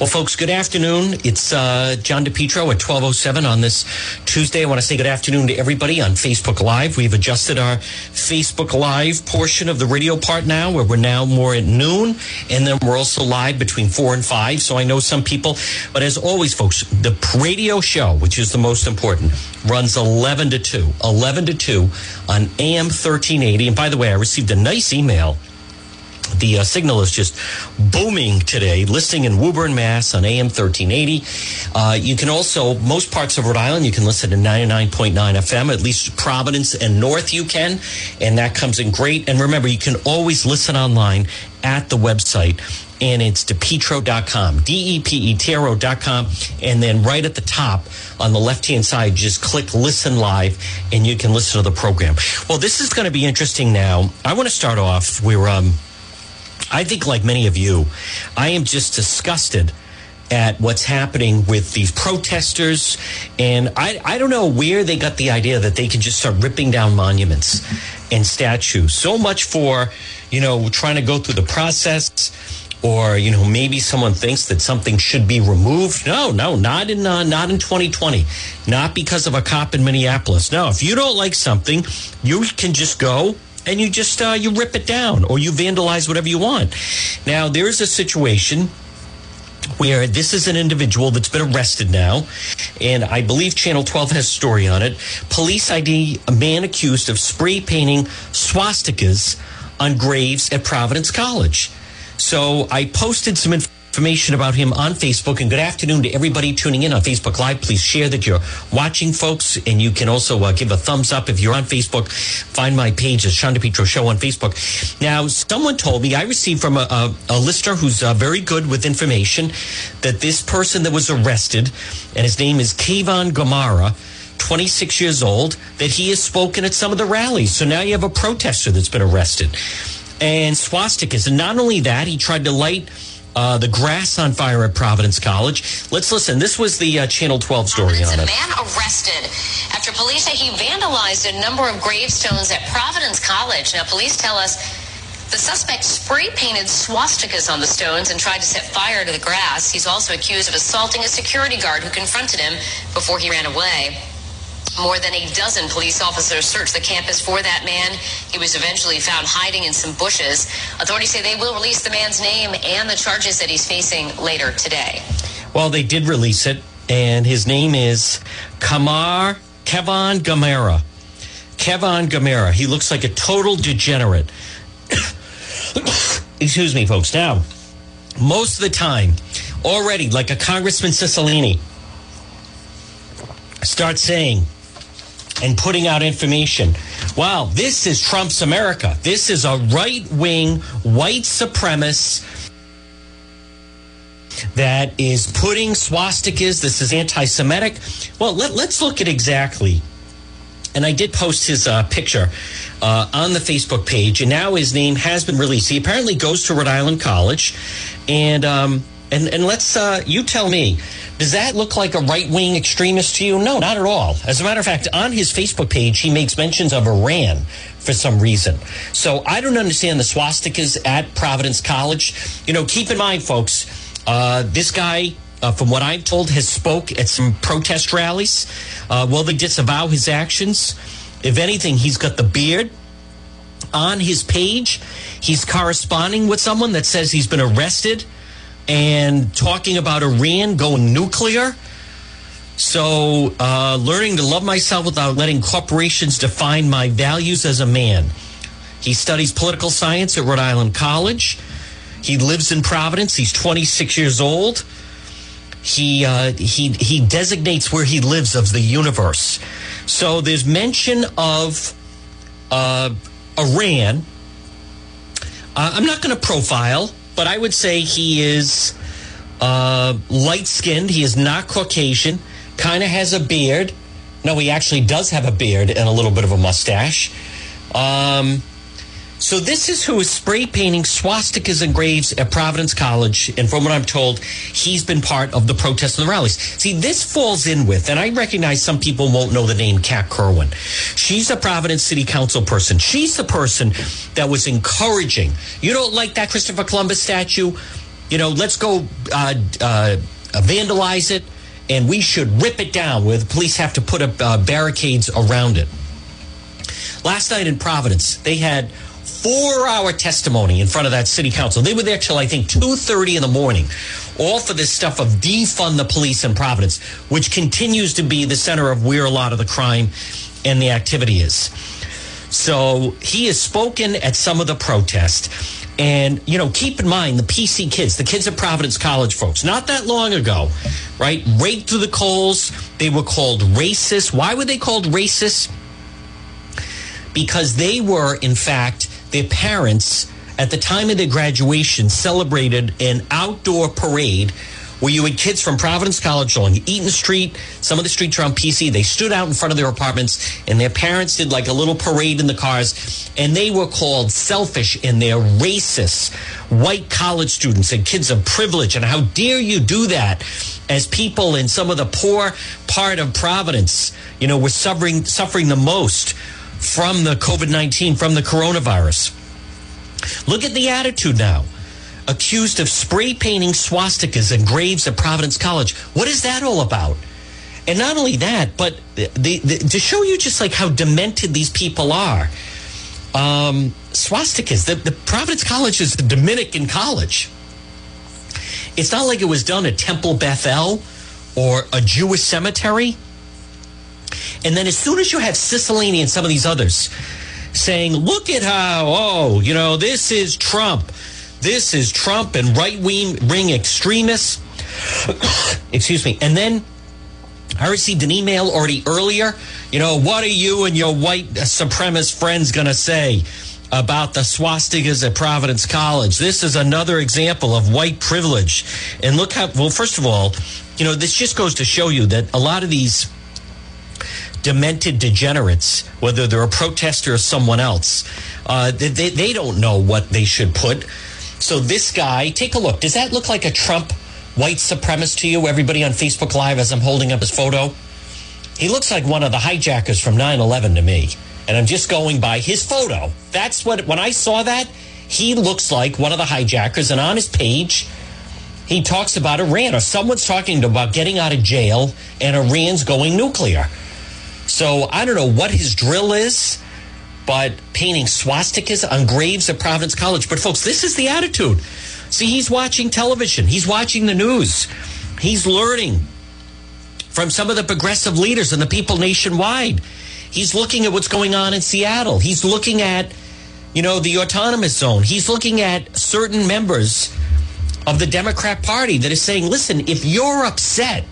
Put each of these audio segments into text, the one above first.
Well, folks, good afternoon. It's uh, John DePetro at 1207 on this Tuesday. I want to say good afternoon to everybody on Facebook Live. We've adjusted our Facebook Live portion of the radio part now, where we're now more at noon, and then we're also live between 4 and 5. So I know some people, but as always, folks, the radio show, which is the most important, runs 11 to 2. 11 to 2 on AM 1380. And by the way, I received a nice email the uh, signal is just booming today, listing in Woburn, Mass on AM 1380. Uh, you can also, most parts of Rhode Island, you can listen to 99.9 FM, at least Providence and North you can, and that comes in great. And remember, you can always listen online at the website and it's depetro.com, D-E-P-E-T-R-O.com. And then right at the top on the left-hand side, just click listen live and you can listen to the program. Well, this is going to be interesting now. I want to start off where, um, I think, like many of you, I am just disgusted at what's happening with these protesters. And I, I don't know where they got the idea that they can just start ripping down monuments and statues. So much for, you know, trying to go through the process. Or you know maybe someone thinks that something should be removed. No, no, not in uh, not in 2020. Not because of a cop in Minneapolis. No, if you don't like something, you can just go and you just uh, you rip it down or you vandalize whatever you want. Now there is a situation where this is an individual that's been arrested now, and I believe Channel 12 has a story on it. Police ID a man accused of spray painting swastikas on graves at Providence College. So I posted some information information about him on Facebook. And good afternoon to everybody tuning in on Facebook Live. Please share that you're watching, folks. And you can also uh, give a thumbs up if you're on Facebook. Find my page, the Sean DePetro Show on Facebook. Now, someone told me I received from a, a, a listener who's uh, very good with information that this person that was arrested, and his name is Kayvon Gamara, 26 years old, that he has spoken at some of the rallies. So now you have a protester that's been arrested. And swastikas. And not only that, he tried to light uh, the grass on fire at Providence College. Let's listen. This was the uh, Channel 12 story on it. a man arrested after police say he vandalized a number of gravestones at Providence College. Now, police tell us the suspect spray painted swastikas on the stones and tried to set fire to the grass. He's also accused of assaulting a security guard who confronted him before he ran away. More than a dozen police officers searched the campus for that man. He was eventually found hiding in some bushes. Authorities say they will release the man's name and the charges that he's facing later today. Well, they did release it, and his name is Kamar Kevon Gamera. Kevon Gamera. He looks like a total degenerate. Excuse me, folks. Now, most of the time, already, like a Congressman Cicilline, start saying and putting out information. Wow, this is Trump's America. This is a right wing, white supremacist that is putting swastikas. This is anti Semitic. Well, let, us look at exactly. And I did post his uh, picture uh, on the Facebook page, and now his name has been released. He apparently goes to Rhode Island College, and um, and and let's uh, you tell me does that look like a right wing extremist to you? No, not at all. As a matter of fact, on his Facebook page, he makes mentions of Iran for some reason. So I don't understand the swastikas at Providence College. You know, keep in mind, folks, uh, this guy. Uh, from what I'm told, has spoke at some protest rallies. Uh, will they disavow his actions? If anything, he's got the beard on his page. He's corresponding with someone that says he's been arrested and talking about Iran going nuclear. So, uh, learning to love myself without letting corporations define my values as a man. He studies political science at Rhode Island College. He lives in Providence. He's 26 years old. He uh, he he designates where he lives of the universe. So there's mention of uh, Iran. Uh, I'm not going to profile but I would say he is uh, light skinned. He is not Caucasian, kind of has a beard. No, he actually does have a beard and a little bit of a mustache. Um, so this is who is spray painting swastikas and graves at Providence College, and from what I'm told, he's been part of the protests and the rallies. See, this falls in with, and I recognize some people won't know the name Kat Kerwin. She's a Providence City Council person. She's the person that was encouraging. You don't like that Christopher Columbus statue? you know, let's go uh, uh, vandalize it and we should rip it down where the police have to put up uh, barricades around it. Last night in Providence, they had four hour testimony in front of that city council. They were there till I think 2.30 in the morning, all for this stuff of defund the police in Providence, which continues to be the center of where a lot of the crime and the activity is. So he has spoken at some of the protest. And, you know, keep in mind the PC kids, the kids at Providence College folks, not that long ago, right? Raked through the coals. They were called racist. Why were they called racist? Because they were, in fact, their parents at the time of their graduation celebrated an outdoor parade where you had kids from Providence College along Eaton Street, some of the streets around PC. They stood out in front of their apartments, and their parents did like a little parade in the cars, and they were called selfish and they're racist white college students and kids of privilege. And how dare you do that as people in some of the poor part of Providence, you know, were suffering suffering the most from the COVID 19, from the coronavirus. Look at the attitude now accused of spray painting swastikas and graves at Providence College. What is that all about? And not only that, but the, the, to show you just like how demented these people are. Um, swastikas, the, the Providence College is the Dominican college. It's not like it was done at Temple Bethel or a Jewish cemetery. And then as soon as you have Cicilline and some of these others saying, look at how, oh, you know, this is Trump. This is Trump and right wing ring extremists. Excuse me. And then I received an email already earlier. You know, what are you and your white supremacist friends going to say about the swastikas at Providence College? This is another example of white privilege. And look how, well, first of all, you know, this just goes to show you that a lot of these demented degenerates, whether they're a protester or someone else, uh, they, they don't know what they should put. So this guy, take a look. Does that look like a Trump white supremacist to you? Everybody on Facebook Live as I'm holding up his photo? He looks like one of the hijackers from 9 11 to me. And I'm just going by his photo. That's what, when I saw that, he looks like one of the hijackers. And on his page, he talks about Iran, or someone's talking about getting out of jail and Iran's going nuclear. So I don't know what his drill is but painting swastikas on graves at Providence College. But folks, this is the attitude. See, he's watching television, he's watching the news, he's learning from some of the progressive leaders and the people nationwide. He's looking at what's going on in Seattle. He's looking at, you know, the autonomous zone. He's looking at certain members of the Democrat Party that is saying, listen, if you're upset,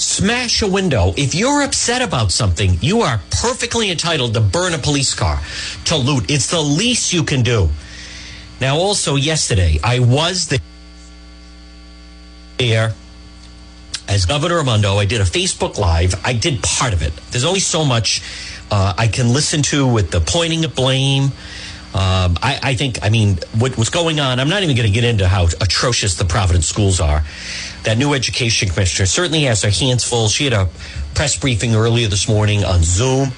smash a window. If you're upset about something, you are perfectly entitled to burn a police car, to loot. It's the least you can do. Now, also yesterday, I was there as Governor Raimondo. I did a Facebook Live. I did part of it. There's only so much uh, I can listen to with the pointing of blame. Um, I, I, think, I mean, what, what's going on, I'm not even going to get into how atrocious the Providence schools are that new education commissioner certainly has her hands full. She had a press briefing earlier this morning on Zoom,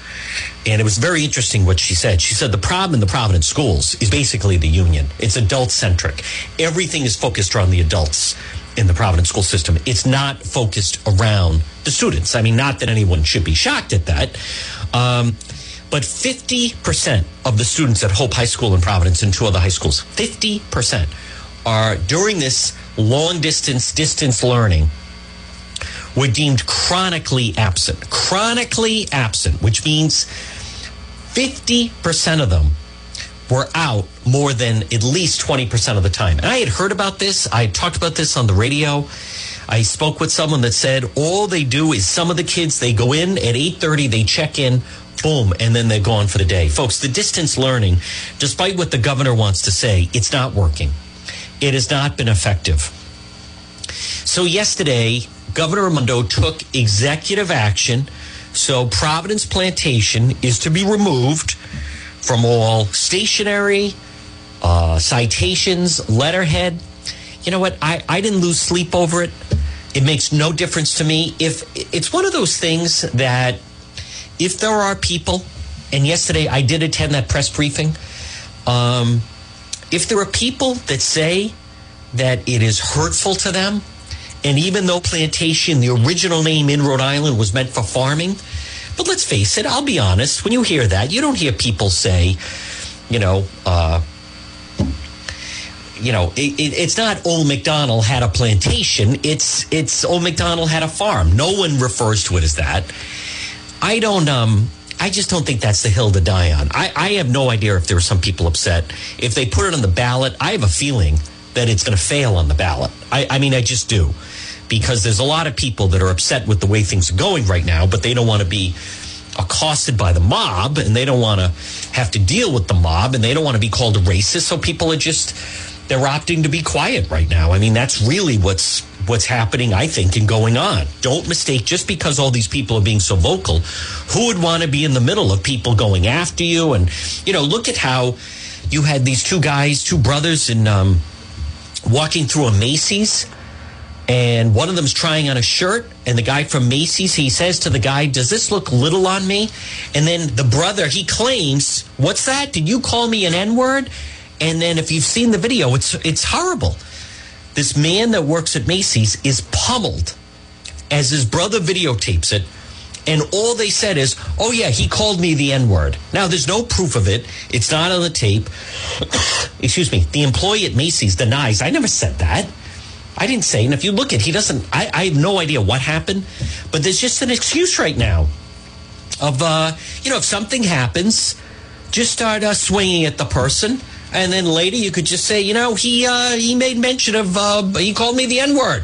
and it was very interesting what she said. She said the problem in the Providence schools is basically the union. It's adult centric. Everything is focused around the adults in the Providence school system. It's not focused around the students. I mean, not that anyone should be shocked at that. Um, but 50% of the students at Hope High School in Providence and two other high schools, 50% are during this long distance distance learning were deemed chronically absent. Chronically absent, which means 50% of them were out more than at least 20% of the time. And I had heard about this. I talked about this on the radio. I spoke with someone that said all they do is some of the kids they go in at 8:30 they check in boom and then they're gone for the day. Folks, the distance learning despite what the governor wants to say, it's not working. It has not been effective. So, yesterday, Governor Raimondo took executive action. So, Providence Plantation is to be removed from all stationery, uh, citations, letterhead. You know what? I, I didn't lose sleep over it. It makes no difference to me. If it's one of those things that if there are people, and yesterday I did attend that press briefing, um, if there are people that say that it is hurtful to them. And even though plantation, the original name in Rhode Island was meant for farming, but let's face it, I'll be honest, when you hear that, you don't hear people say, you know, uh, you know, it, it, it's not Old McDonald had a plantation. It's it's Old McDonald had a farm. No one refers to it as that. I don't. Um, I just don't think that's the hill to die on. I, I have no idea if there are some people upset if they put it on the ballot. I have a feeling that it's going to fail on the ballot. I, I mean, I just do because there's a lot of people that are upset with the way things are going right now, but they don't want to be accosted by the mob and they don't want to have to deal with the mob and they don't want to be called a racist. So people are just they're opting to be quiet right now. I mean, that's really what's what's happening, I think, and going on. Don't mistake just because all these people are being so vocal, who would want to be in the middle of people going after you? And you know, look at how you had these two guys, two brothers, in um, walking through a Macy's and one of them's trying on a shirt and the guy from Macy's he says to the guy does this look little on me and then the brother he claims what's that did you call me an n-word and then if you've seen the video it's it's horrible this man that works at Macy's is pummeled as his brother videotapes it and all they said is oh yeah he called me the n-word. Now there's no proof of it. It's not on the tape. Excuse me. The employee at Macy's denies. I never said that. I didn't say. And if you look at, he doesn't. I, I have no idea what happened, but there's just an excuse right now of uh, you know if something happens, just start uh, swinging at the person, and then later you could just say, you know, he uh, he made mention of uh, he called me the N word.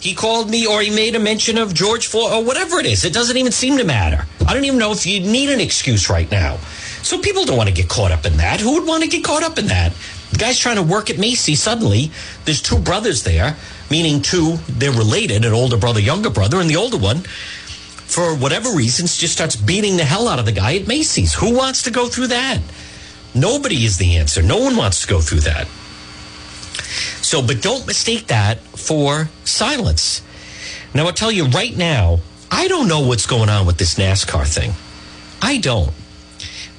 He called me, or he made a mention of George Floyd, or whatever it is. It doesn't even seem to matter. I don't even know if you need an excuse right now. So people don't want to get caught up in that. Who would want to get caught up in that? The guy's trying to work at Macy. Suddenly, there's two brothers there, meaning two, they're related, an older brother, younger brother, and the older one, for whatever reasons, just starts beating the hell out of the guy at Macy's. Who wants to go through that? Nobody is the answer. No one wants to go through that. So, but don't mistake that for silence. Now, I'll tell you right now, I don't know what's going on with this NASCAR thing. I don't.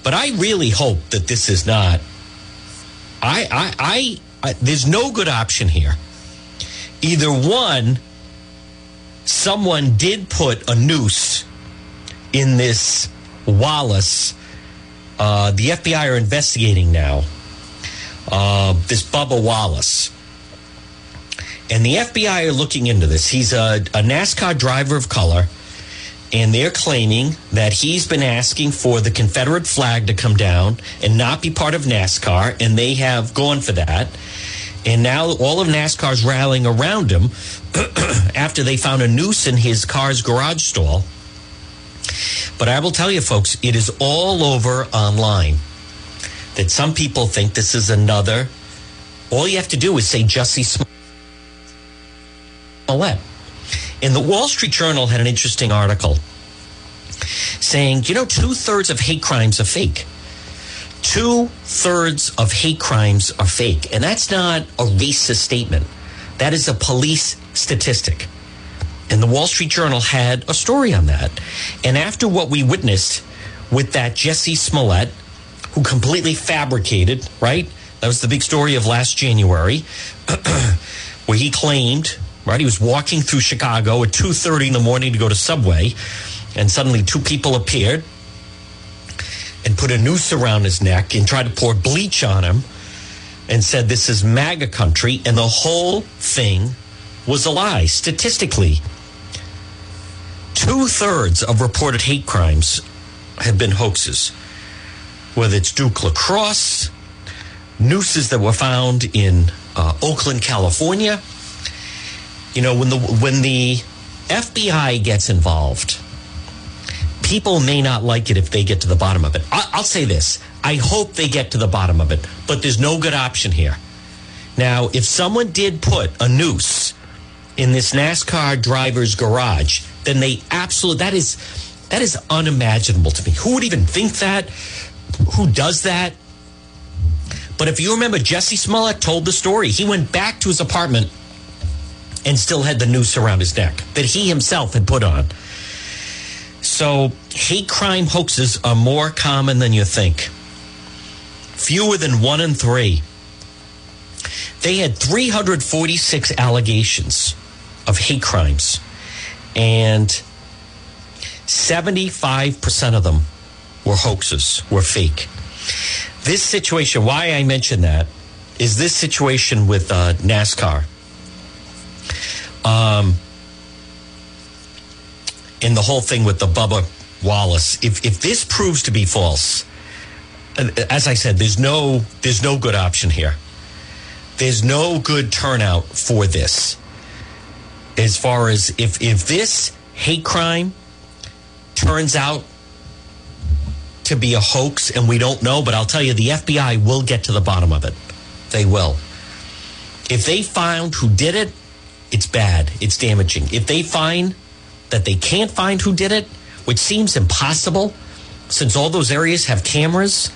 But I really hope that this is not I, I, I, I, there's no good option here. Either one, someone did put a noose in this Wallace. Uh, the FBI are investigating now. Uh, this Bubba Wallace. And the FBI are looking into this. He's a, a NASCAR driver of color and they're claiming that he's been asking for the Confederate flag to come down and not be part of NASCAR, and they have gone for that. And now all of NASCAR's rallying around him after they found a noose in his car's garage stall. But I will tell you, folks, it is all over online that some people think this is another. All you have to do is say Jussie Smollett. And the Wall Street Journal had an interesting article saying, you know, two thirds of hate crimes are fake. Two thirds of hate crimes are fake. And that's not a racist statement, that is a police statistic. And the Wall Street Journal had a story on that. And after what we witnessed with that Jesse Smollett, who completely fabricated, right? That was the big story of last January, where he claimed right? He was walking through Chicago at 2.30 in the morning to go to Subway, and suddenly two people appeared and put a noose around his neck and tried to pour bleach on him and said, this is MAGA country, and the whole thing was a lie. Statistically, two thirds of reported hate crimes have been hoaxes, whether it's Duke lacrosse, nooses that were found in uh, Oakland, California, you know, when the when the FBI gets involved, people may not like it if they get to the bottom of it. I, I'll say this: I hope they get to the bottom of it, but there's no good option here. Now, if someone did put a noose in this NASCAR driver's garage, then they absolutely that is that is unimaginable to me. Who would even think that? Who does that? But if you remember, Jesse Smollett told the story. He went back to his apartment and still had the noose around his neck that he himself had put on. So, hate crime hoaxes are more common than you think. Fewer than one in three. They had 346 allegations of hate crimes, and 75% of them were hoaxes, were fake. This situation, why I mention that, is this situation with uh, NASCAR. Um, in the whole thing with the Bubba Wallace, if if this proves to be false, uh, as I said, there's no there's no good option here. There's no good turnout for this. As far as if if this hate crime turns out to be a hoax and we don't know, but I'll tell you the FBI will get to the bottom of it. They will. If they find who did it, it's bad. It's damaging. If they find that they can't find who did it, which seems impossible since all those areas have cameras,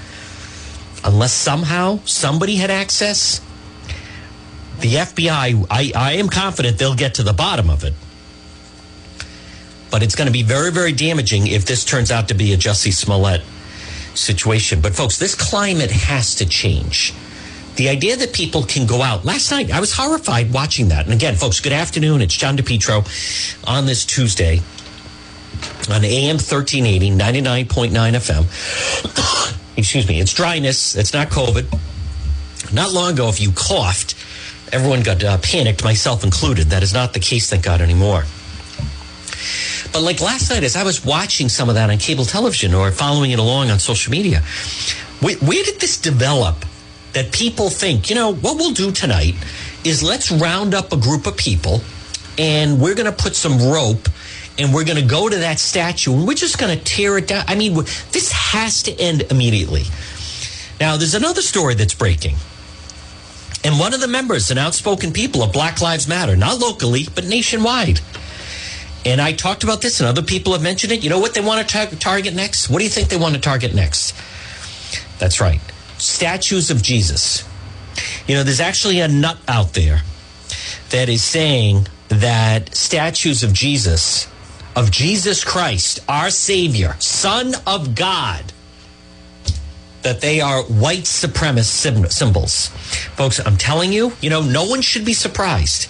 unless somehow somebody had access, the FBI, I, I am confident they'll get to the bottom of it. But it's going to be very, very damaging if this turns out to be a Jussie Smollett situation. But folks, this climate has to change. The idea that people can go out. Last night, I was horrified watching that. And again, folks, good afternoon. It's John DePetro on this Tuesday on AM 1380, 99.9 FM. Excuse me. It's dryness. It's not COVID. Not long ago, if you coughed, everyone got uh, panicked, myself included. That is not the case, thank God, anymore. But like last night, as I was watching some of that on cable television or following it along on social media, where, where did this develop that people think, you know, what we'll do tonight is let's round up a group of people and we're going to put some rope and we're going to go to that statue and we're just going to tear it down. I mean, this has to end immediately. Now, there's another story that's breaking. And one of the members, an outspoken people of Black Lives Matter, not locally, but nationwide. And I talked about this, and other people have mentioned it. You know what they want to tar- target next? What do you think they want to target next? That's right statues of Jesus. You know, there's actually a nut out there that is saying that statues of Jesus, of Jesus Christ, our Savior, Son of God, that they are white supremacist symbols. Folks, I'm telling you, you know, no one should be surprised.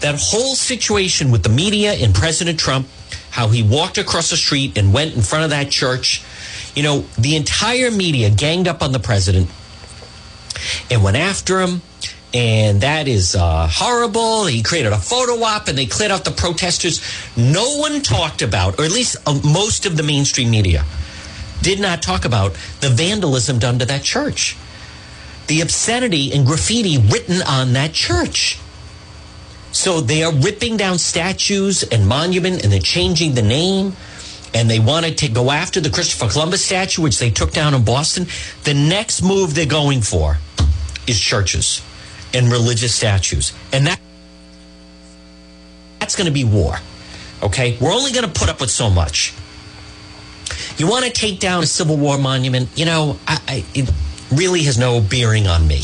That whole situation with the media and President Trump, how he walked across the street and went in front of that church, you know, the entire media ganged up on the president and went after him. And that is uh, horrible. He created a photo op and they cleared out the protesters. No one talked about, or at least uh, most of the mainstream media did not talk about the vandalism done to that church, the obscenity and graffiti written on that church. So they are ripping down statues and monument and they're changing the name and they wanted to go after the Christopher Columbus statue, which they took down in Boston. The next move they're going for is churches and religious statues. And that that's going to be war. Okay? We're only going to put up with so much. You want to take down a Civil War monument? You know, I, I, it really has no bearing on me.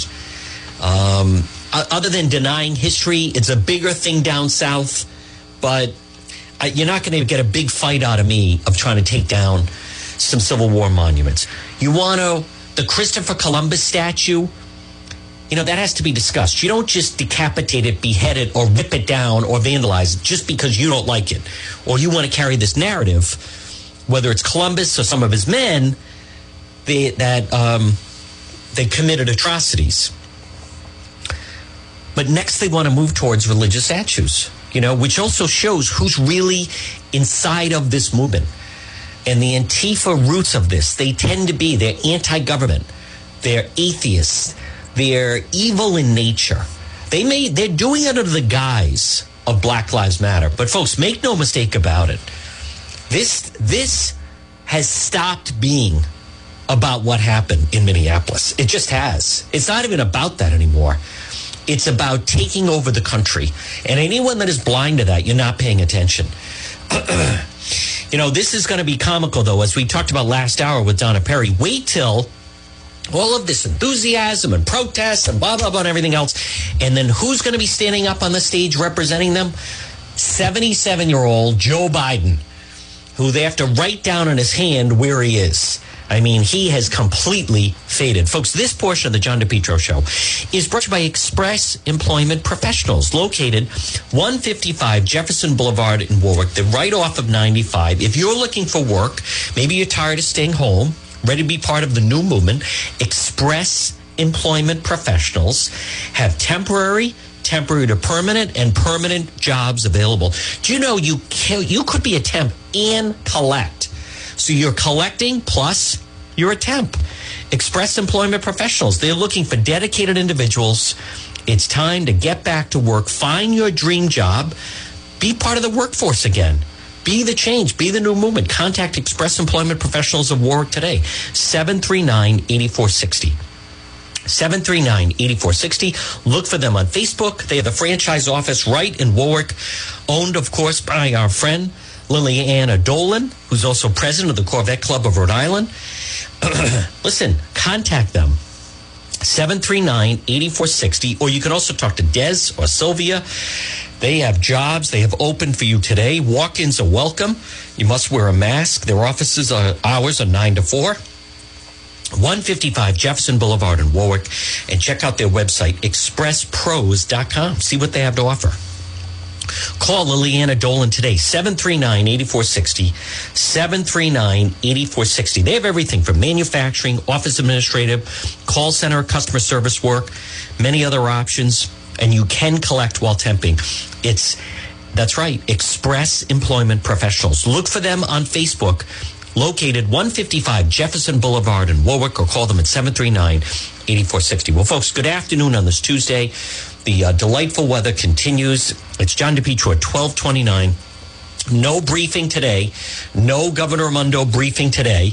Um, other than denying history, it's a bigger thing down south, but you're not going to get a big fight out of me of trying to take down some Civil War monuments. You want to, the Christopher Columbus statue, you know, that has to be discussed. You don't just decapitate it, behead it, or rip it down or vandalize it just because you don't like it or you want to carry this narrative, whether it's Columbus or some of his men, they, that um, they committed atrocities. But next, they want to move towards religious statues you know, which also shows who's really inside of this movement. And the Antifa roots of this, they tend to be, they're anti government, they're atheists, they're evil in nature. They may, they're doing it under the guise of Black Lives Matter. But folks, make no mistake about it. This, this has stopped being about what happened in Minneapolis. It just has. It's not even about that anymore. It's about taking over the country. And anyone that is blind to that, you're not paying attention. you know, this is going to be comical, though, as we talked about last hour with Donna Perry. Wait till all of this enthusiasm and protests and blah, blah, blah, and everything else. And then who's going to be standing up on the stage representing them? 77 year old Joe Biden, who they have to write down on his hand where he is. I mean, he has completely faded. Folks, this portion of the John DePetro show is brought to you by Express Employment Professionals, located 155 Jefferson Boulevard in Warwick. They're right off of 95. If you're looking for work, maybe you're tired of staying home, ready to be part of the new movement, Express Employment Professionals have temporary temporary to permanent and permanent jobs available. Do you know you can, you could be a temp and collect? So you're collecting plus you're a temp. Express Employment Professionals, they're looking for dedicated individuals. It's time to get back to work, find your dream job, be part of the workforce again. Be the change, be the new movement. Contact Express Employment Professionals of Warwick today, 739 8460. 739 8460. Look for them on Facebook. They have a franchise office right in Warwick, owned, of course, by our friend Liliana Dolan, who's also president of the Corvette Club of Rhode Island. Listen, contact them. 739 8460, or you can also talk to Des or Sylvia. They have jobs they have opened for you today. Walk ins are welcome. You must wear a mask. Their offices are, hours are 9 to 4. 155 Jefferson Boulevard in Warwick and check out their website, expresspros.com. See what they have to offer. Call Liliana Dolan today, 739 8460. 739 8460. They have everything from manufacturing, office administrative, call center, customer service work, many other options, and you can collect while temping. It's that's right, Express Employment Professionals. Look for them on Facebook located 155 Jefferson Boulevard in Warwick, or call them at 739 8460. Well, folks, good afternoon on this Tuesday. The uh, delightful weather continues. It's John DePetro at 1229. No briefing today. No Governor Raimondo briefing today.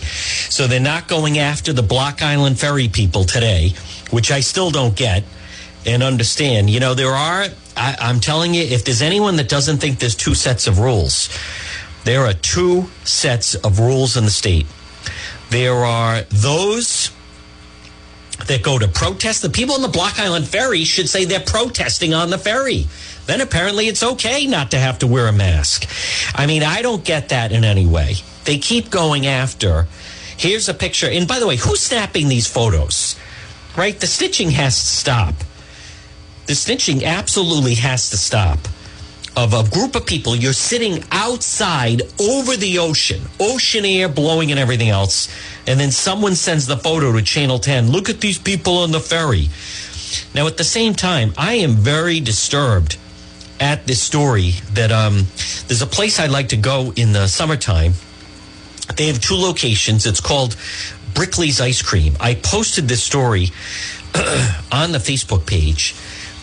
So they're not going after the Block Island Ferry people today, which I still don't get and understand. You know, there are, I, I'm telling you, if there's anyone that doesn't think there's two sets of rules, there are two sets of rules in the state. There are those that go to protest. The people on the Block Island Ferry should say they're protesting on the ferry. Then apparently it's okay not to have to wear a mask. I mean, I don't get that in any way. They keep going after. Here's a picture. And by the way, who's snapping these photos? Right? The stitching has to stop. The stitching absolutely has to stop of a group of people. You're sitting outside over the ocean, ocean air blowing and everything else. And then someone sends the photo to Channel 10. Look at these people on the ferry. Now, at the same time, I am very disturbed at this story that um, there's a place I'd like to go in the summertime. They have two locations. It's called Brickley's Ice Cream. I posted this story on the Facebook page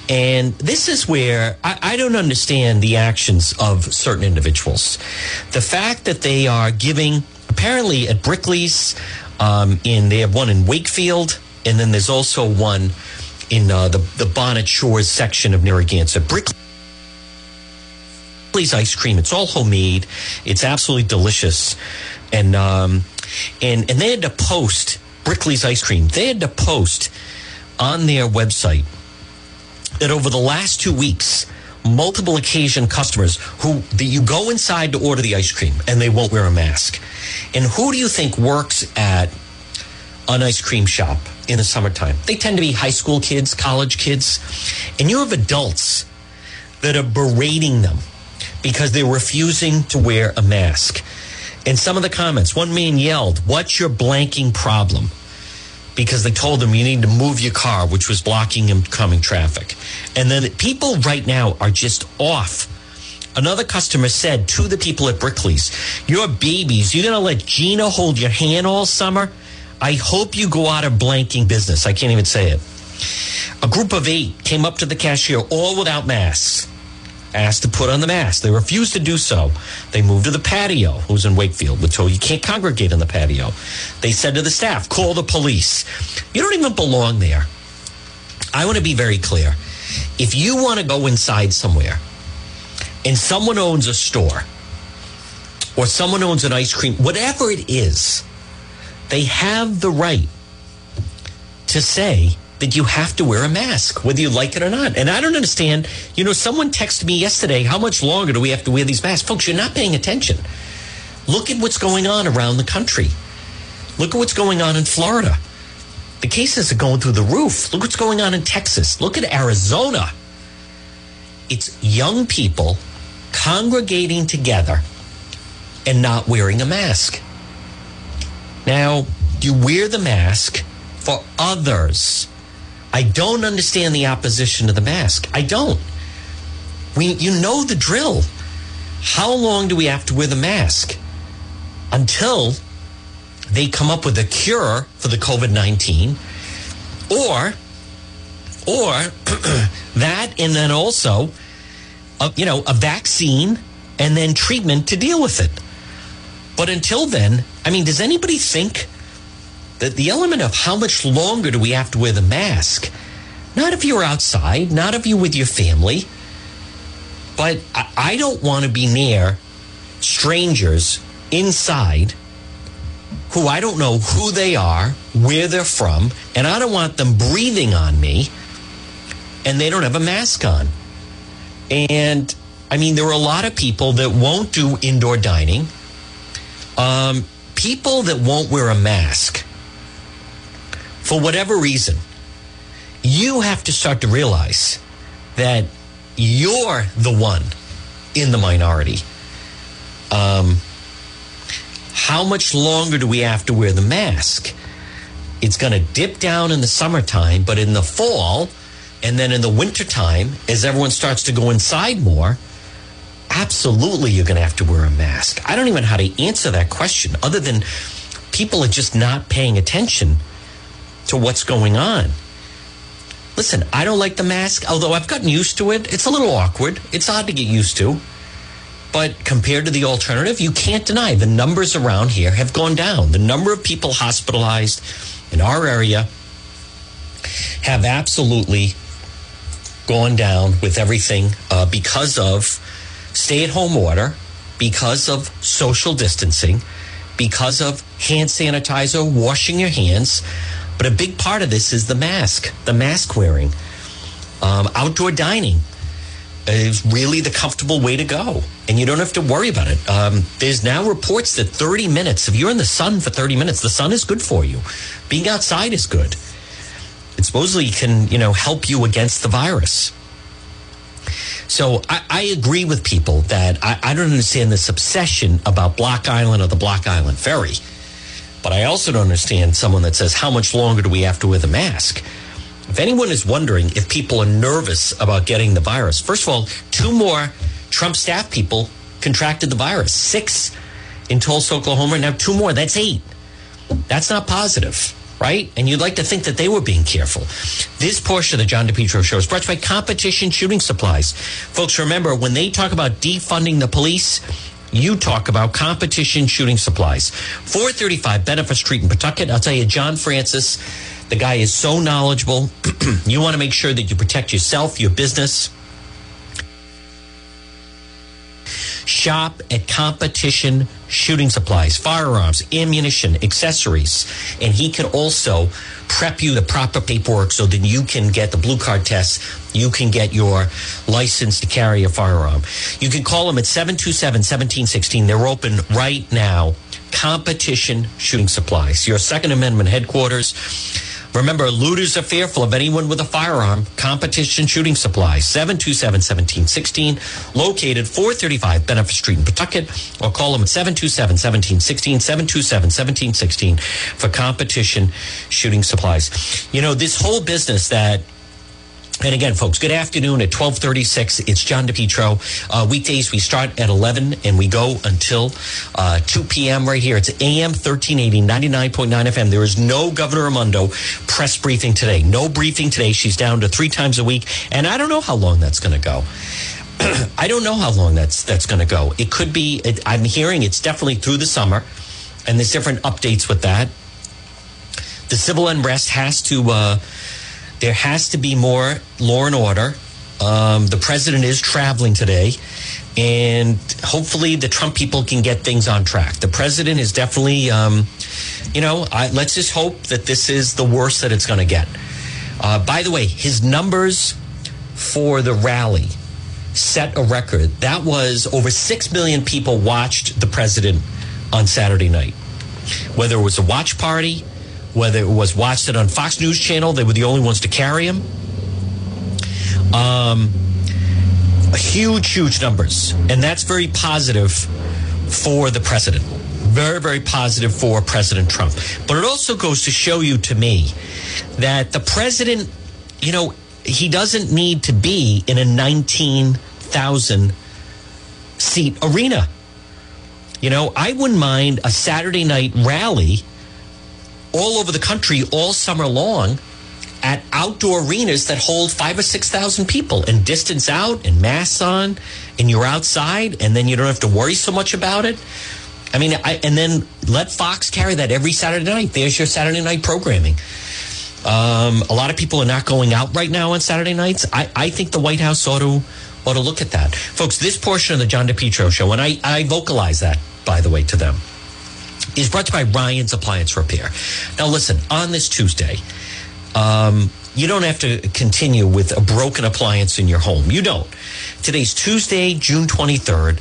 and this is where I, I, don't understand the actions of certain individuals. The fact that they are giving, apparently at Brickley's, um, in they have one in Wakefield, and then there's also one in uh, the the Bonnet Shores section of Narragansett. Brickley's ice cream. It's all homemade. It's absolutely delicious, and um, and and they had to post Brickley's ice cream. They had to post on their website that over the last two weeks, multiple occasion customers who that you go inside to order the ice cream and they won't wear a mask. And who do you think works at an ice cream shop in the summertime? They tend to be high school kids, college kids, and you have adults that are berating them because they're refusing to wear a mask. And some of the comments, one man yelled, What's your blanking problem? Because they told him you need to move your car, which was blocking incoming traffic. And then people right now are just off. Another customer said to the people at Brickley's, Your babies, you're going to let Gina hold your hand all summer? I hope you go out of blanking business. I can't even say it. A group of eight came up to the cashier, all without masks asked to put on the mask. They refused to do so. They moved to the patio, who's in Wakefield, We're told oh, you can't congregate in the patio. They said to the staff, call the police. You don't even belong there. I want to be very clear. If you want to go inside somewhere and someone owns a store or someone owns an ice cream, whatever it is, they have the right to say, that you have to wear a mask, whether you like it or not. And I don't understand. You know, someone texted me yesterday, how much longer do we have to wear these masks? Folks, you're not paying attention. Look at what's going on around the country. Look at what's going on in Florida. The cases are going through the roof. Look what's going on in Texas. Look at Arizona. It's young people congregating together and not wearing a mask. Now, you wear the mask for others. I don't understand the opposition to the mask. I don't. We, you know the drill. How long do we have to wear the mask? Until they come up with a cure for the COVID 19 or or that and then also a, you know a vaccine and then treatment to deal with it but until then i mean does anybody think that the element of how much longer do we have to wear the mask not if you're outside not if you're with your family but i, I don't want to be near strangers inside who I don't know who they are, where they're from, and I don't want them breathing on me and they don't have a mask on. And I mean, there are a lot of people that won't do indoor dining. Um, people that won't wear a mask for whatever reason, you have to start to realize that you're the one in the minority. Um, how much longer do we have to wear the mask? It's going to dip down in the summertime, but in the fall and then in the wintertime, as everyone starts to go inside more, absolutely you're going to have to wear a mask. I don't even know how to answer that question other than people are just not paying attention to what's going on. Listen, I don't like the mask, although I've gotten used to it. It's a little awkward. It's odd to get used to. But compared to the alternative, you can't deny the numbers around here have gone down. The number of people hospitalized in our area have absolutely gone down with everything uh, because of stay at home order, because of social distancing, because of hand sanitizer, washing your hands. But a big part of this is the mask, the mask wearing, um, outdoor dining is really the comfortable way to go. And you don't have to worry about it. Um, there's now reports that 30 minutes, if you're in the sun for 30 minutes, the sun is good for you. Being outside is good. It supposedly can, you know, help you against the virus. So I, I agree with people that I, I don't understand this obsession about Block Island or the Block Island Ferry. But I also don't understand someone that says, how much longer do we have to wear the mask? If anyone is wondering if people are nervous about getting the virus, first of all, two more Trump staff people contracted the virus. Six in Tulsa, Oklahoma. Now two more. That's eight. That's not positive, right? And you'd like to think that they were being careful. This portion of the John DePetro show is brought to you by Competition Shooting Supplies. Folks, remember when they talk about defunding the police, you talk about competition shooting supplies. 435 Benefit Street in Pawtucket. I'll tell you, John Francis the guy is so knowledgeable. you want to make sure that you protect yourself, your business. Shop at competition shooting supplies, firearms, ammunition, accessories. And he can also prep you the proper paperwork so that you can get the blue card test. You can get your license to carry a firearm. You can call them at 727 1716. They're open right now. Competition shooting supplies, your Second Amendment headquarters. Remember, looters are fearful of anyone with a firearm. Competition shooting supplies, 727-1716, located 435 Benefit Street in Pawtucket, or call them at 727-1716, 727-1716 for competition shooting supplies. You know, this whole business that and again, folks, good afternoon at 1236. It's John DePetro. Uh, weekdays, we start at 11 and we go until uh, 2 p.m. right here. It's AM 1380, 99.9 FM. There is no Governor Raimondo press briefing today. No briefing today. She's down to three times a week. And I don't know how long that's going to go. I don't know how long that's that's going to go. It could be. It, I'm hearing it's definitely through the summer, and there's different updates with that. The civil unrest has to uh, there has to be more law and order. Um, the president is traveling today, and hopefully the Trump people can get things on track. The president is definitely, um, you know, I, let's just hope that this is the worst that it's going to get. Uh, by the way, his numbers for the rally set a record. That was over 6 million people watched the president on Saturday night. whether it was a watch party, whether it was watched it on Fox News Channel, they were the only ones to carry him. Um, huge, huge numbers. And that's very positive for the president. Very, very positive for President Trump. But it also goes to show you to me that the president, you know, he doesn't need to be in a 19,000 seat arena. You know, I wouldn't mind a Saturday night rally all over the country all summer long at outdoor arenas that hold five or six thousand people and distance out and masks on and you're outside and then you don't have to worry so much about it. I mean I, and then let fox carry that every saturday night. There's your saturday night programming. Um, a lot of people are not going out right now on saturday nights. I, I think the white house ought to ought to look at that. Folks this portion of the john depetro show and i, I vocalize that by the way to them is brought to you by ryan's appliance repair now listen on this tuesday um, you don't have to continue with a broken appliance in your home. You don't. Today's Tuesday, June 23rd.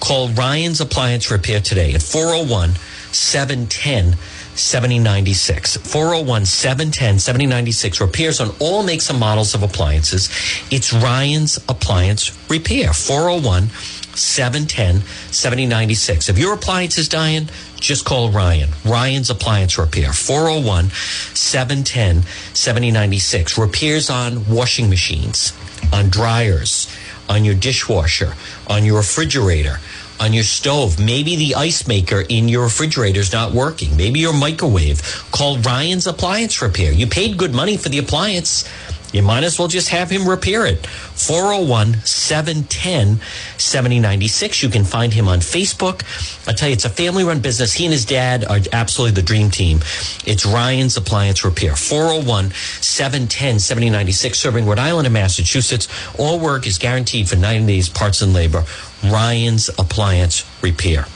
Call Ryan's Appliance Repair today at 401 710 7096. 401 710 7096. Repairs on all makes and models of appliances. It's Ryan's Appliance Repair. 401 710 7096. If your appliance is dying, just call Ryan. Ryan's Appliance Repair, 401 710 7096. Repairs on washing machines, on dryers, on your dishwasher, on your refrigerator, on your stove. Maybe the ice maker in your refrigerator is not working. Maybe your microwave. Call Ryan's Appliance Repair. You paid good money for the appliance. You might as well just have him repair it. 401 710 7096. You can find him on Facebook. I tell you, it's a family run business. He and his dad are absolutely the dream team. It's Ryan's Appliance Repair. 401 710 7096, serving Rhode Island and Massachusetts. All work is guaranteed for 90 days, parts and labor. Ryan's Appliance Repair.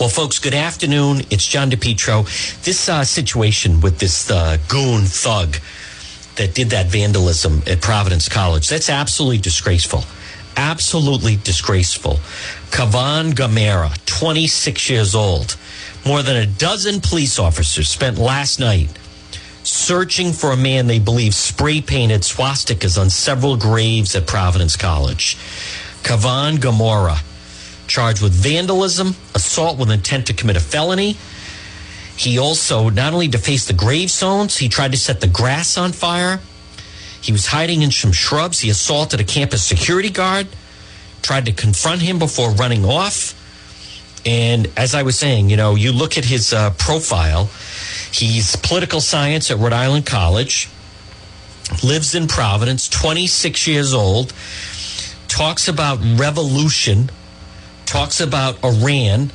Well, folks, good afternoon. It's John DePetro. This uh, situation with this uh, goon thug that did that vandalism at Providence College. That's absolutely disgraceful. Absolutely disgraceful. Kavan Gamera, 26 years old. More than a dozen police officers spent last night searching for a man they believe spray painted swastikas on several graves at Providence College. Kavan Gamora, charged with vandalism, assault with intent to commit a felony, he also not only defaced the gravestones, he tried to set the grass on fire. He was hiding in some shrubs. He assaulted a campus security guard, tried to confront him before running off. And as I was saying, you know, you look at his uh, profile, he's political science at Rhode Island College, lives in Providence, 26 years old, talks about revolution, talks about Iran,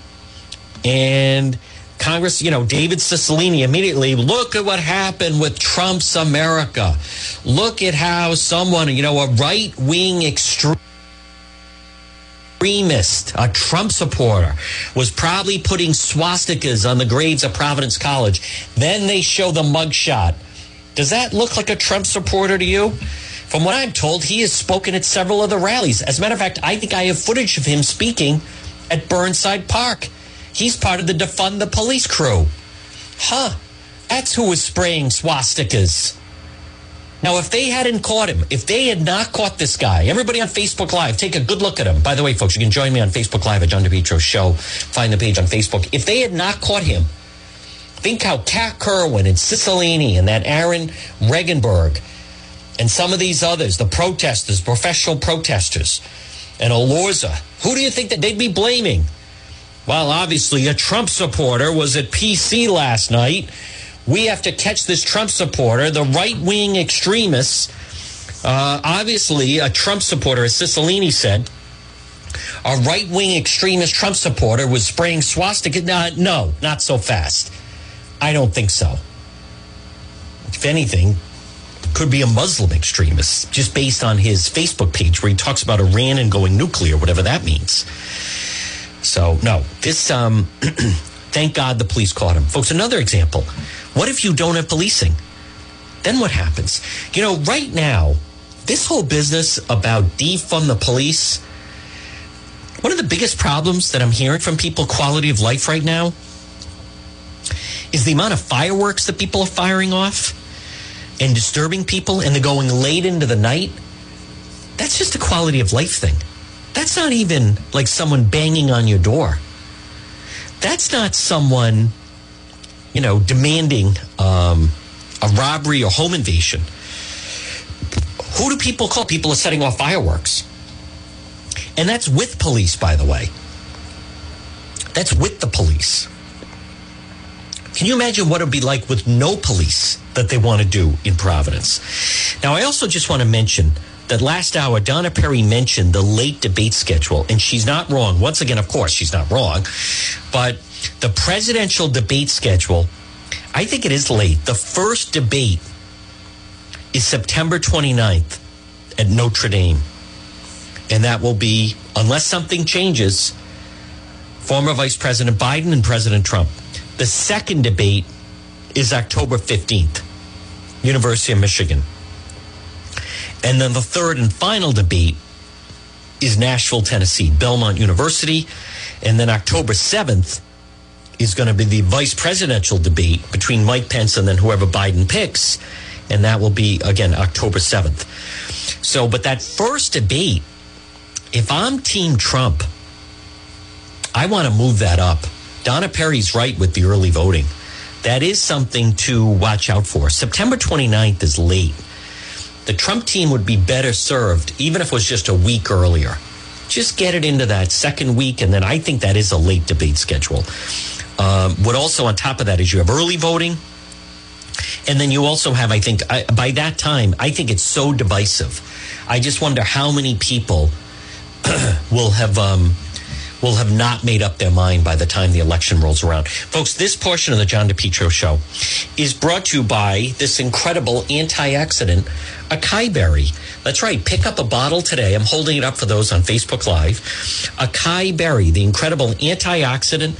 and Congress, you know, David Cicilline immediately look at what happened with Trump's America. Look at how someone, you know, a right wing extremist, a Trump supporter, was probably putting swastikas on the graves of Providence College. Then they show the mugshot. Does that look like a Trump supporter to you? From what I'm told, he has spoken at several of the rallies. As a matter of fact, I think I have footage of him speaking at Burnside Park. He's part of the defund the police crew. Huh. That's who was spraying swastikas. Now, if they hadn't caught him, if they had not caught this guy, everybody on Facebook Live, take a good look at him. By the way, folks, you can join me on Facebook Live at John DePetro Show. Find the page on Facebook. If they had not caught him, think how Kat Kerwin and Cicilline and that Aaron Regunberg and some of these others, the protesters, professional protesters, and Elorza, who do you think that they'd be blaming? Well, obviously, a Trump supporter was at PC last night. We have to catch this Trump supporter, the right wing extremists. Uh, obviously, a Trump supporter, as Cicilline said, a right wing extremist Trump supporter was spraying swastika. Uh, no, not so fast. I don't think so. If anything, could be a Muslim extremist, just based on his Facebook page where he talks about Iran and going nuclear, whatever that means. So no, this. Um, thank God the police caught him, folks. Another example. What if you don't have policing? Then what happens? You know, right now, this whole business about defund the police. One of the biggest problems that I'm hearing from people, quality of life right now, is the amount of fireworks that people are firing off and disturbing people and they're going late into the night. That's just a quality of life thing. That's not even like someone banging on your door. That's not someone, you know, demanding um, a robbery or home invasion. Who do people call? People are setting off fireworks. And that's with police, by the way. That's with the police. Can you imagine what it would be like with no police that they want to do in Providence? Now, I also just want to mention that last hour, Donna Perry mentioned the late debate schedule, and she's not wrong. Once again, of course, she's not wrong. But the presidential debate schedule, I think it is late. The first debate is September 29th at Notre Dame. And that will be, unless something changes, former Vice President Biden and President Trump. The second debate is October 15th, University of Michigan. And then the third and final debate is Nashville, Tennessee, Belmont University. And then October 7th is going to be the vice presidential debate between Mike Pence and then whoever Biden picks. And that will be, again, October 7th. So, but that first debate, if I'm Team Trump, I want to move that up. Donna Perry's right with the early voting. That is something to watch out for. September 29th is late. The Trump team would be better served, even if it was just a week earlier. Just get it into that second week, and then I think that is a late debate schedule. Um, what also on top of that is you have early voting, and then you also have, I think, I, by that time, I think it's so divisive. I just wonder how many people will have um, will have not made up their mind by the time the election rolls around. Folks, this portion of the John DePetro show is brought to you by this incredible antioxidant, acai berry. That's right. Pick up a bottle today. I'm holding it up for those on Facebook Live. Acai berry, the incredible antioxidant.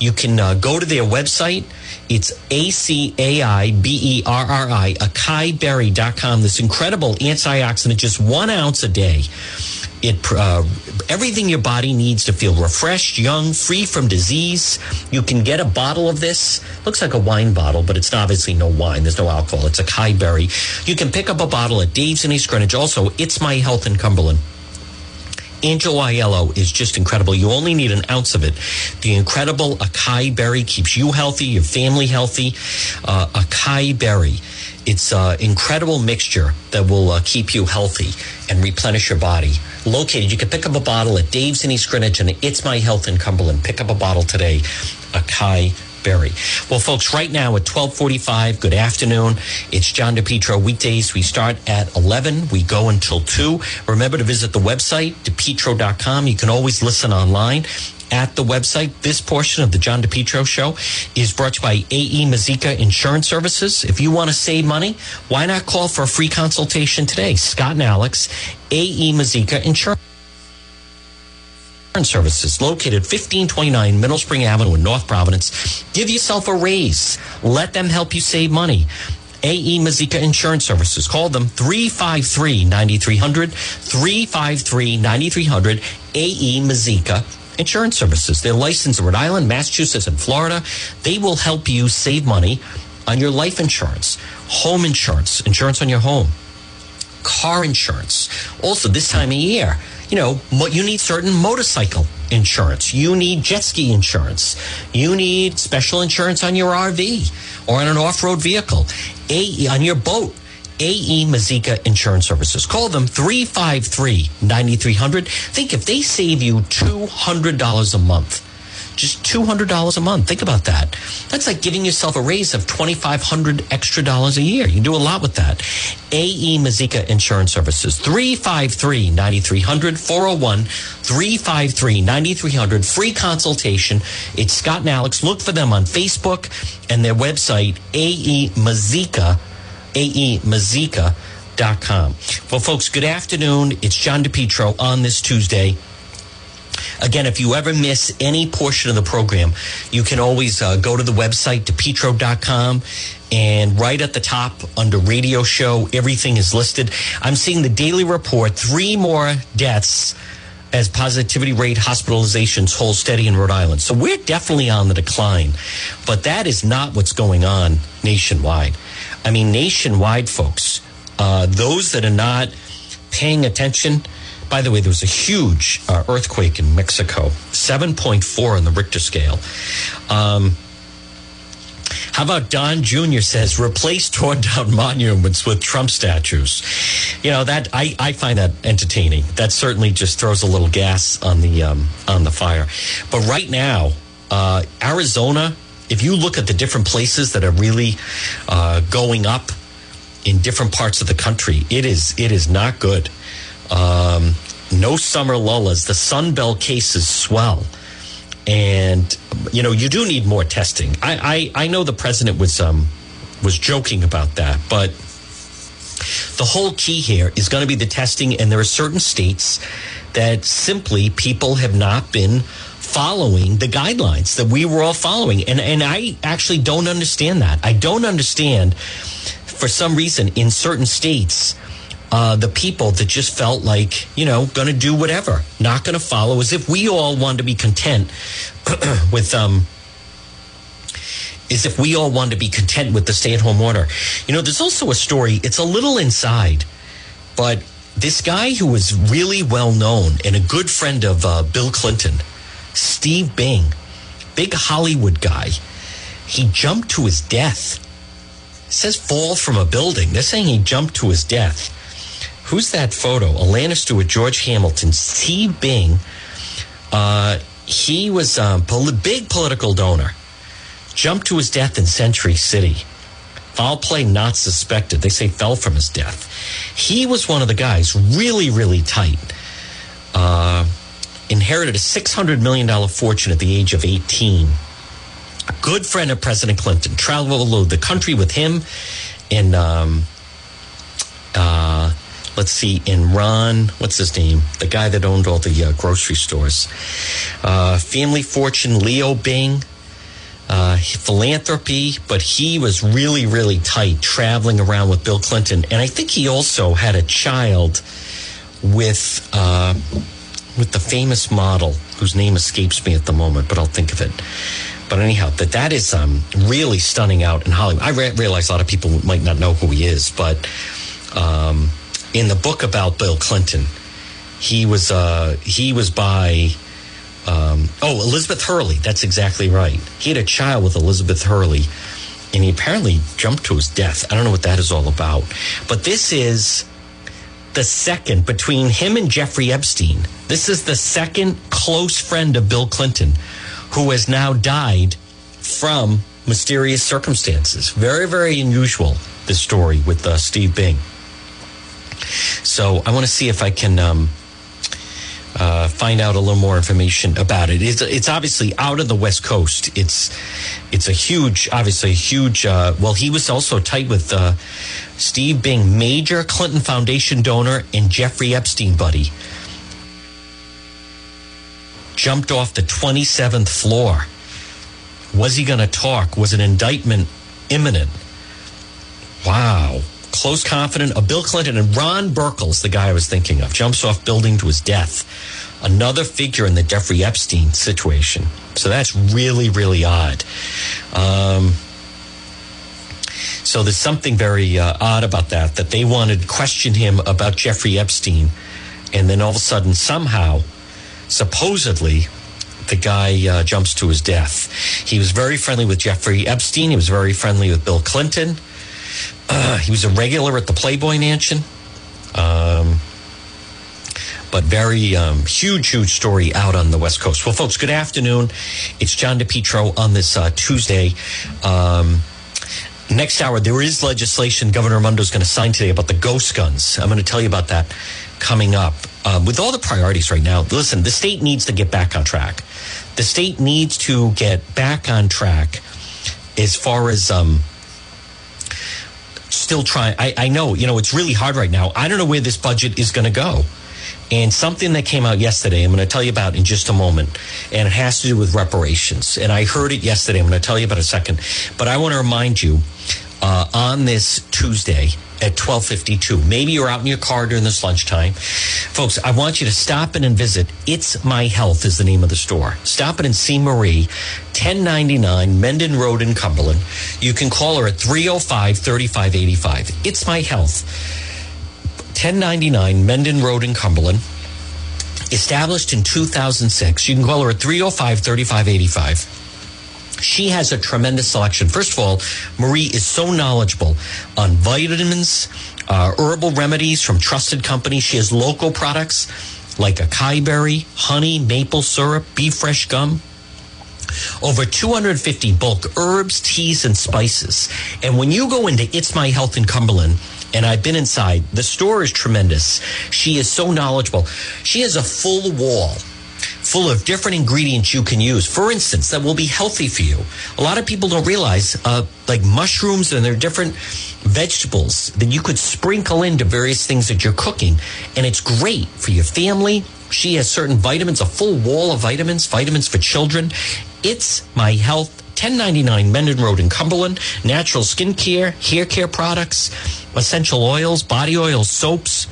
You can uh, go to their website. It's A C A I B E R R I, acaiberry.com. This incredible antioxidant, just one ounce a day it uh, everything your body needs to feel refreshed, young, free from disease. You can get a bottle of this. Looks like a wine bottle, but it's obviously no wine. There's no alcohol. It's a acai berry. You can pick up a bottle at Dave's in East Greenwich. Also, it's my health in Cumberland. Angel Aiello is just incredible. You only need an ounce of it. The incredible acai berry keeps you healthy, your family healthy. Uh, acai berry. It's an incredible mixture that will uh, keep you healthy and replenish your body. Located, you can pick up a bottle at Dave's in East Greenwich and It's My Health in Cumberland. Pick up a bottle today. Acai Berry. Well, folks, right now at 1245, good afternoon. It's John DePetro. Weekdays, we start at 11. We go until 2. Remember to visit the website, depetro.com. You can always listen online at the website. This portion of the John DePetro show is brought to you by AE Mazika Insurance Services. If you want to save money, why not call for a free consultation today? Scott and Alex, AE Mazika Insurance. Services located 1529 Mineral Spring Avenue in North Providence. Give yourself a raise. Let them help you save money. AE Mazika Insurance Services. Call them 353 9300, 353 9300, AE Mazika Insurance Services. They're licensed in Rhode Island, Massachusetts, and Florida. They will help you save money on your life insurance, home insurance, insurance on your home, car insurance. Also, this time of year, you know, you need certain motorcycle insurance. You need jet ski insurance. You need special insurance on your RV or on an off road vehicle, a, on your boat. AE Mazika Insurance Services. Call them 353 9300. Think if they save you $200 a month, just $200 a month. Think about that. That's like giving yourself a raise of 2500 extra dollars a year. You can do a lot with that. AE Mazika Insurance Services, 353 9300 401 353 9300. Free consultation. It's Scott and Alex. Look for them on Facebook and their website, AE Mazika, AE aemazika.com. Well, folks, good afternoon. It's John DePetro on this Tuesday. Again, if you ever miss any portion of the program, you can always uh, go to the website, depetro.com, and right at the top under radio show, everything is listed. I'm seeing the daily report, three more deaths as positivity rate hospitalizations hold steady in Rhode Island. So we're definitely on the decline, but that is not what's going on nationwide. I mean, nationwide, folks, uh, those that are not paying attention. By the way, there was a huge uh, earthquake in Mexico, 7.4 on the Richter scale. Um, how about Don Jr. says replace torn down monuments with Trump statues? You know that I, I find that entertaining. That certainly just throws a little gas on the um, on the fire. But right now, uh, Arizona, if you look at the different places that are really uh, going up in different parts of the country, it is it is not good. Um, no summer lullas. The Sun Belt cases swell and you know you do need more testing. I I, I know the president was um was joking about that, but the whole key here is going to be the testing, and there are certain states that simply people have not been following the guidelines that we were all following, and and I actually don't understand that. I don't understand for some reason in certain states uh, the people that just felt like, you know, going to do whatever, not going to follow, as if we all want to be content with, um, as if we all want to be content with the stay at home order. You know, there's also a story, it's a little inside, but this guy who was really well known and a good friend of uh, Bill Clinton, Steve Bing, big Hollywood guy, he jumped to his death. It says fall from a building. They're saying he jumped to his death. Who's that photo? Alana Stewart, George Hamilton, Steve Bing. Uh, he was a big political donor. Jumped to his death in Century City. Foul play not suspected. They say fell from his death. He was one of the guys really, really tight. Uh, inherited a $600 million fortune at the age of 18. A good friend of President Clinton. Traveled the country with him and um, uh, let's see, in Ron, what's his name? The guy that owned all the uh, grocery stores. Uh, family fortune, Leo Bing. Uh, philanthropy, but he was really, really tight traveling around with Bill Clinton. And I think he also had a child with uh, with the famous model whose name escapes me at the moment, but I'll think of it. But anyhow, that that is um, really stunning out in Hollywood. I re- realize a lot of people might not know who he is, but um, in the book about Bill Clinton, he was uh, he was by um, oh Elizabeth Hurley. That's exactly right. He had a child with Elizabeth Hurley, and he apparently jumped to his death. I don't know what that is all about, but this is the second between him and Jeffrey Epstein. This is the second close friend of Bill Clinton who has now died from mysterious circumstances. Very, very unusual, this story with uh, Steve Bing. So I want to see if I can um, uh, find out a little more information about it. It's, it's, obviously out of the West Coast. It's it's a huge, obviously a huge. Uh, well, he was also tight with uh, Steve Bing, major Clinton Foundation donor and Jeffrey Epstein buddy. Jumped off the 27th floor. Was he going to talk? Was an indictment imminent? Wow close confidant of Bill Clinton and Ron Burkle's the guy I was thinking of. Jumps off building to his death. Another figure in the Jeffrey Epstein situation. So that's really, really odd. Um, so there's something very uh, odd about that, that they wanted to question him about Jeffrey Epstein. And then all of a sudden, somehow, supposedly, the guy uh, jumps to his death. He was very friendly with Jeffrey Epstein. He was very friendly with Bill Clinton. Uh, he was a regular at the Playboy Mansion. Um, but very um, huge, huge story out on the West Coast. Well, folks, good afternoon. It's John DePetro on this uh, Tuesday. Um, next hour, there is legislation Governor Raimondo is going to sign today about the ghost guns. I'm going to tell you about that coming up. Uh, with all the priorities right now, listen, the state needs to get back on track. The state needs to get back on track as far as um, still trying. I, I know, you know, it's really hard right now. I don't know where this budget is going to go. And something that came out yesterday, I'm going to tell you about in just a moment, and it has to do with reparations. And I heard it yesterday. I'm going to tell you about a second. But I want to remind you uh, on this Tuesday, at 1252. Maybe you're out in your car during this lunchtime. Folks, I want you to stop in and visit It's My Health is the name of the store. Stop in and see Marie, 1099 Mendon Road in Cumberland. You can call her at 305 3585. It's My Health. 1099 Mendon Road in Cumberland. Established in 2006. You can call her at 305 3585 she has a tremendous selection. First of all, Marie is so knowledgeable on vitamins, uh, herbal remedies from trusted companies. She has local products like acai berry, honey, maple syrup, beef fresh gum. Over 250 bulk herbs, teas, and spices. And when you go into It's My Health in Cumberland, and I've been inside, the store is tremendous. She is so knowledgeable. She has a full wall full of different ingredients you can use. For instance, that will be healthy for you. A lot of people don't realize, uh, like mushrooms and their different vegetables that you could sprinkle into various things that you're cooking, and it's great for your family. She has certain vitamins, a full wall of vitamins, vitamins for children. It's my health. 1099 Mendon Road in Cumberland. Natural skincare, hair care products, essential oils, body oils, soaps,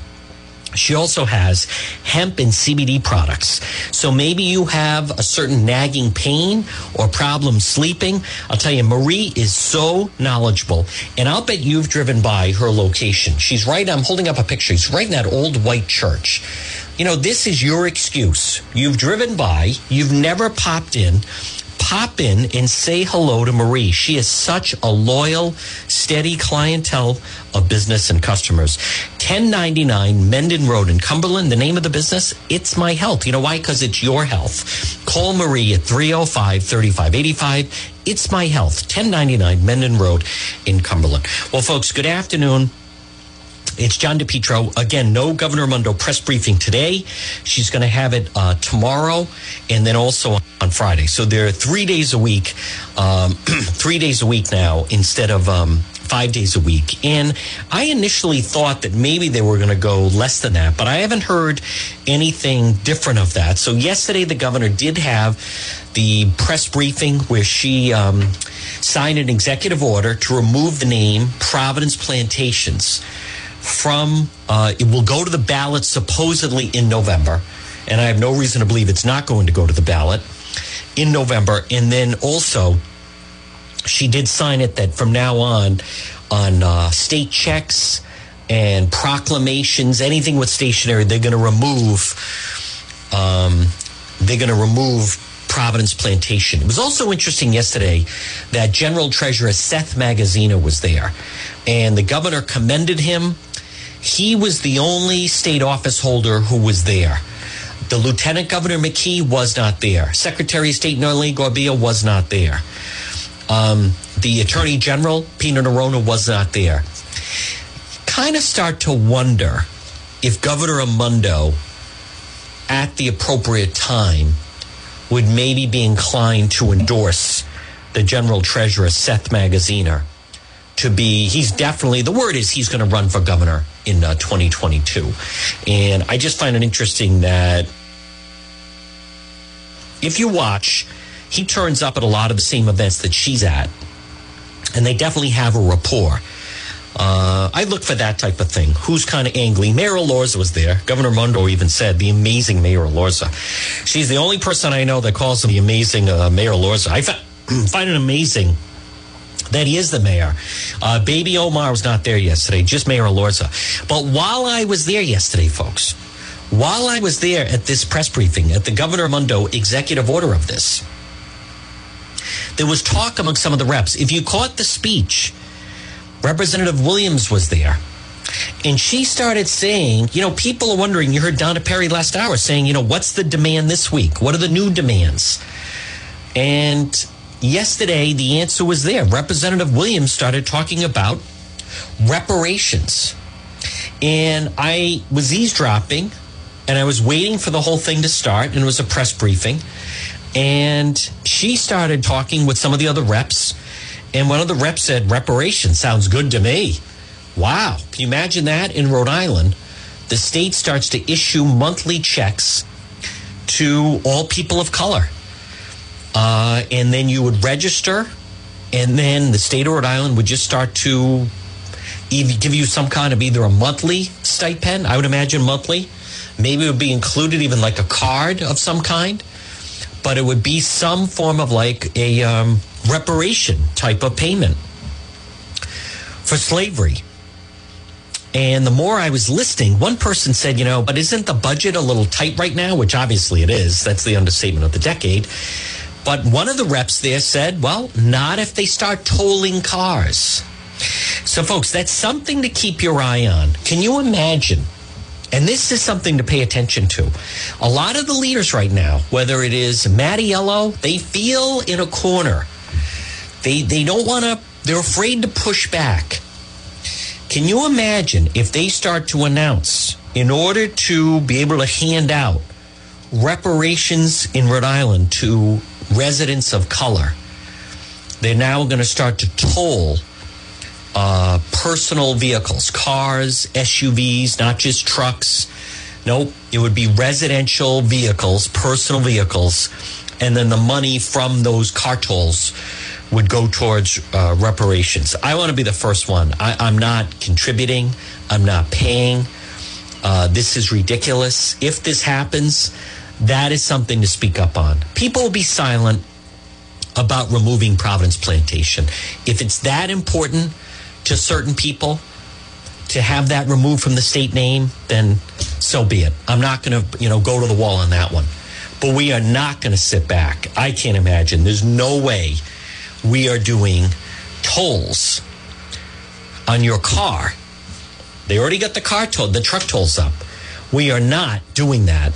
she also has hemp and CBD products. So maybe you have a certain nagging pain or problem sleeping. I'll tell you, Marie is so knowledgeable. And I'll bet you've driven by her location. She's right, I'm holding up a picture. She's right in that old white church. You know, this is your excuse. You've driven by, you've never popped in pop in and say hello to Marie. She is such a loyal, steady clientele of business and customers. 1099 Mendon Road in Cumberland. The name of the business, It's My Health. You know why? Because it's your health. Call Marie at 305 3585. It's My Health, 1099 Mendon Road in Cumberland. Well, folks, good afternoon. It's John DePetro. Again, no Governor Raimondo press briefing today. She's going to have it uh, tomorrow and then also on Friday. So there are three days a week, um, three days a week now instead of um, five days a week. And I initially thought that maybe they were going to go less than that, but I haven't heard anything different of that. So yesterday, the governor did have the press briefing where she um, signed an executive order to remove the name Providence Plantations from uh, it will go to the ballot supposedly in November, and I have no reason to believe it's not going to go to the ballot in November. And then also, she did sign it that from now on, on uh, state checks and proclamations, anything with stationery, they're going to remove. Um, they're going to remove Providence Plantation. It was also interesting yesterday that General Treasurer Seth Magaziner was there, and the governor commended him he was the only state office holder who was there. The Lieutenant Governor McKee was not there. Secretary of State Noeline Gorbea was not there. Um, the Attorney General, Peter Neronha, was not there. Kind of start to wonder if Governor Raimondo, at the appropriate time, would maybe be inclined to endorse the General Treasurer, Seth Magaziner to be, he's definitely, the word is he's going to run for governor in uh, 2022. And I just find it interesting that if you watch, he turns up at a lot of the same events that she's at. And they definitely have a rapport. Uh, I look for that type of thing. Who's kind of angry? Mayor Elorza was there. Governor Mundo even said the amazing Mayor Elorza. She's the only person I know that calls him the amazing uh, Mayor Elorza. I find it amazing that he is the mayor. Uh, Baby Omar was not there yesterday, just Mayor Elorza. But while I was there yesterday, folks, while I was there at this press briefing, at the Governor Mundo executive order of this, there was talk among some of the reps. If you caught the speech, Representative Williams was there. And she started saying, you know, people are wondering, you heard Donna Perry last hour saying, you know, what's the demand this week? What are the new demands? And yesterday the answer was there. Representative Williams started talking about reparations. And I was eavesdropping and I was waiting for the whole thing to start, and it was a press briefing. And she started talking with some of the other reps, and one of the reps said, Reparations sounds good to me. Wow. Can you imagine that in Rhode Island? The state starts to issue monthly checks to all people of color uh, and then you would register, and then the state of Rhode Island would just start to give you some kind of either a monthly stipend, I would imagine monthly. Maybe it would be included even like a card of some kind, but it would be some form of like a um, reparation type of payment for slavery. And the more I was listening, one person said, you know, but isn't the budget a little tight right now? Which obviously it is. That's the understatement of the decade. But one of the reps there said, well, not if they start tolling cars. So, folks, that's something to keep your eye on. Can you imagine? And this is something to pay attention to. A lot of the leaders right now, whether it is Mattiello, they feel in a corner. They, they don't want to, they're afraid to push back. Can you imagine if they start to announce, in order to be able to hand out reparations in Rhode Island to residents of color, they're now going to start to toll uh, personal vehicles, cars, SUVs, not just trucks. Nope, it would be residential vehicles, personal vehicles, and then the money from those car tolls would go towards uh, reparations. I want to be the first one. I, am not contributing. I'm not paying. Uh, this is ridiculous. If this happens, that is something to speak up on. People will be silent about removing Providence Plantation. If it's that important to certain people to have that removed from the state name, then so be it. I'm not going to, you know, go to the wall on that one. But we are not going to sit back. I can't imagine. There's no way we are doing tolls on your car. They already got the car toll, the truck tolls up. We are not doing that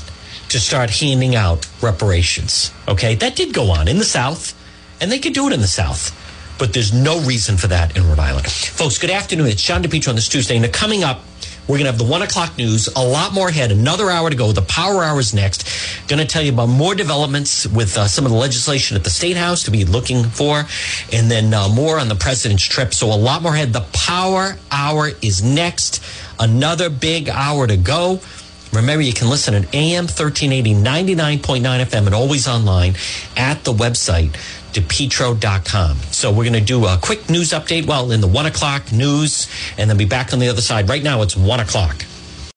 to start handing out reparations. Okay, that did go on in the South, and they could do it in the South but there's no reason for that in Rhode Island. Folks, good afternoon. It's John DePetro on this Tuesday. And coming up, we're going to have the one o'clock news, a lot more ahead, another hour to go. The power hour is next. Going to tell you about more developments with uh, some of the legislation at the State House to be looking for, and then uh, more on the president's trip. So a lot more ahead. The power hour is next. Another big hour to go. Remember, you can listen at AM 1380, 99.9 FM, and always online at the website depetro.com. So we're going to do a quick news update, well, in the one o'clock news, and then be back on the other side. Right now, it's one o'clock.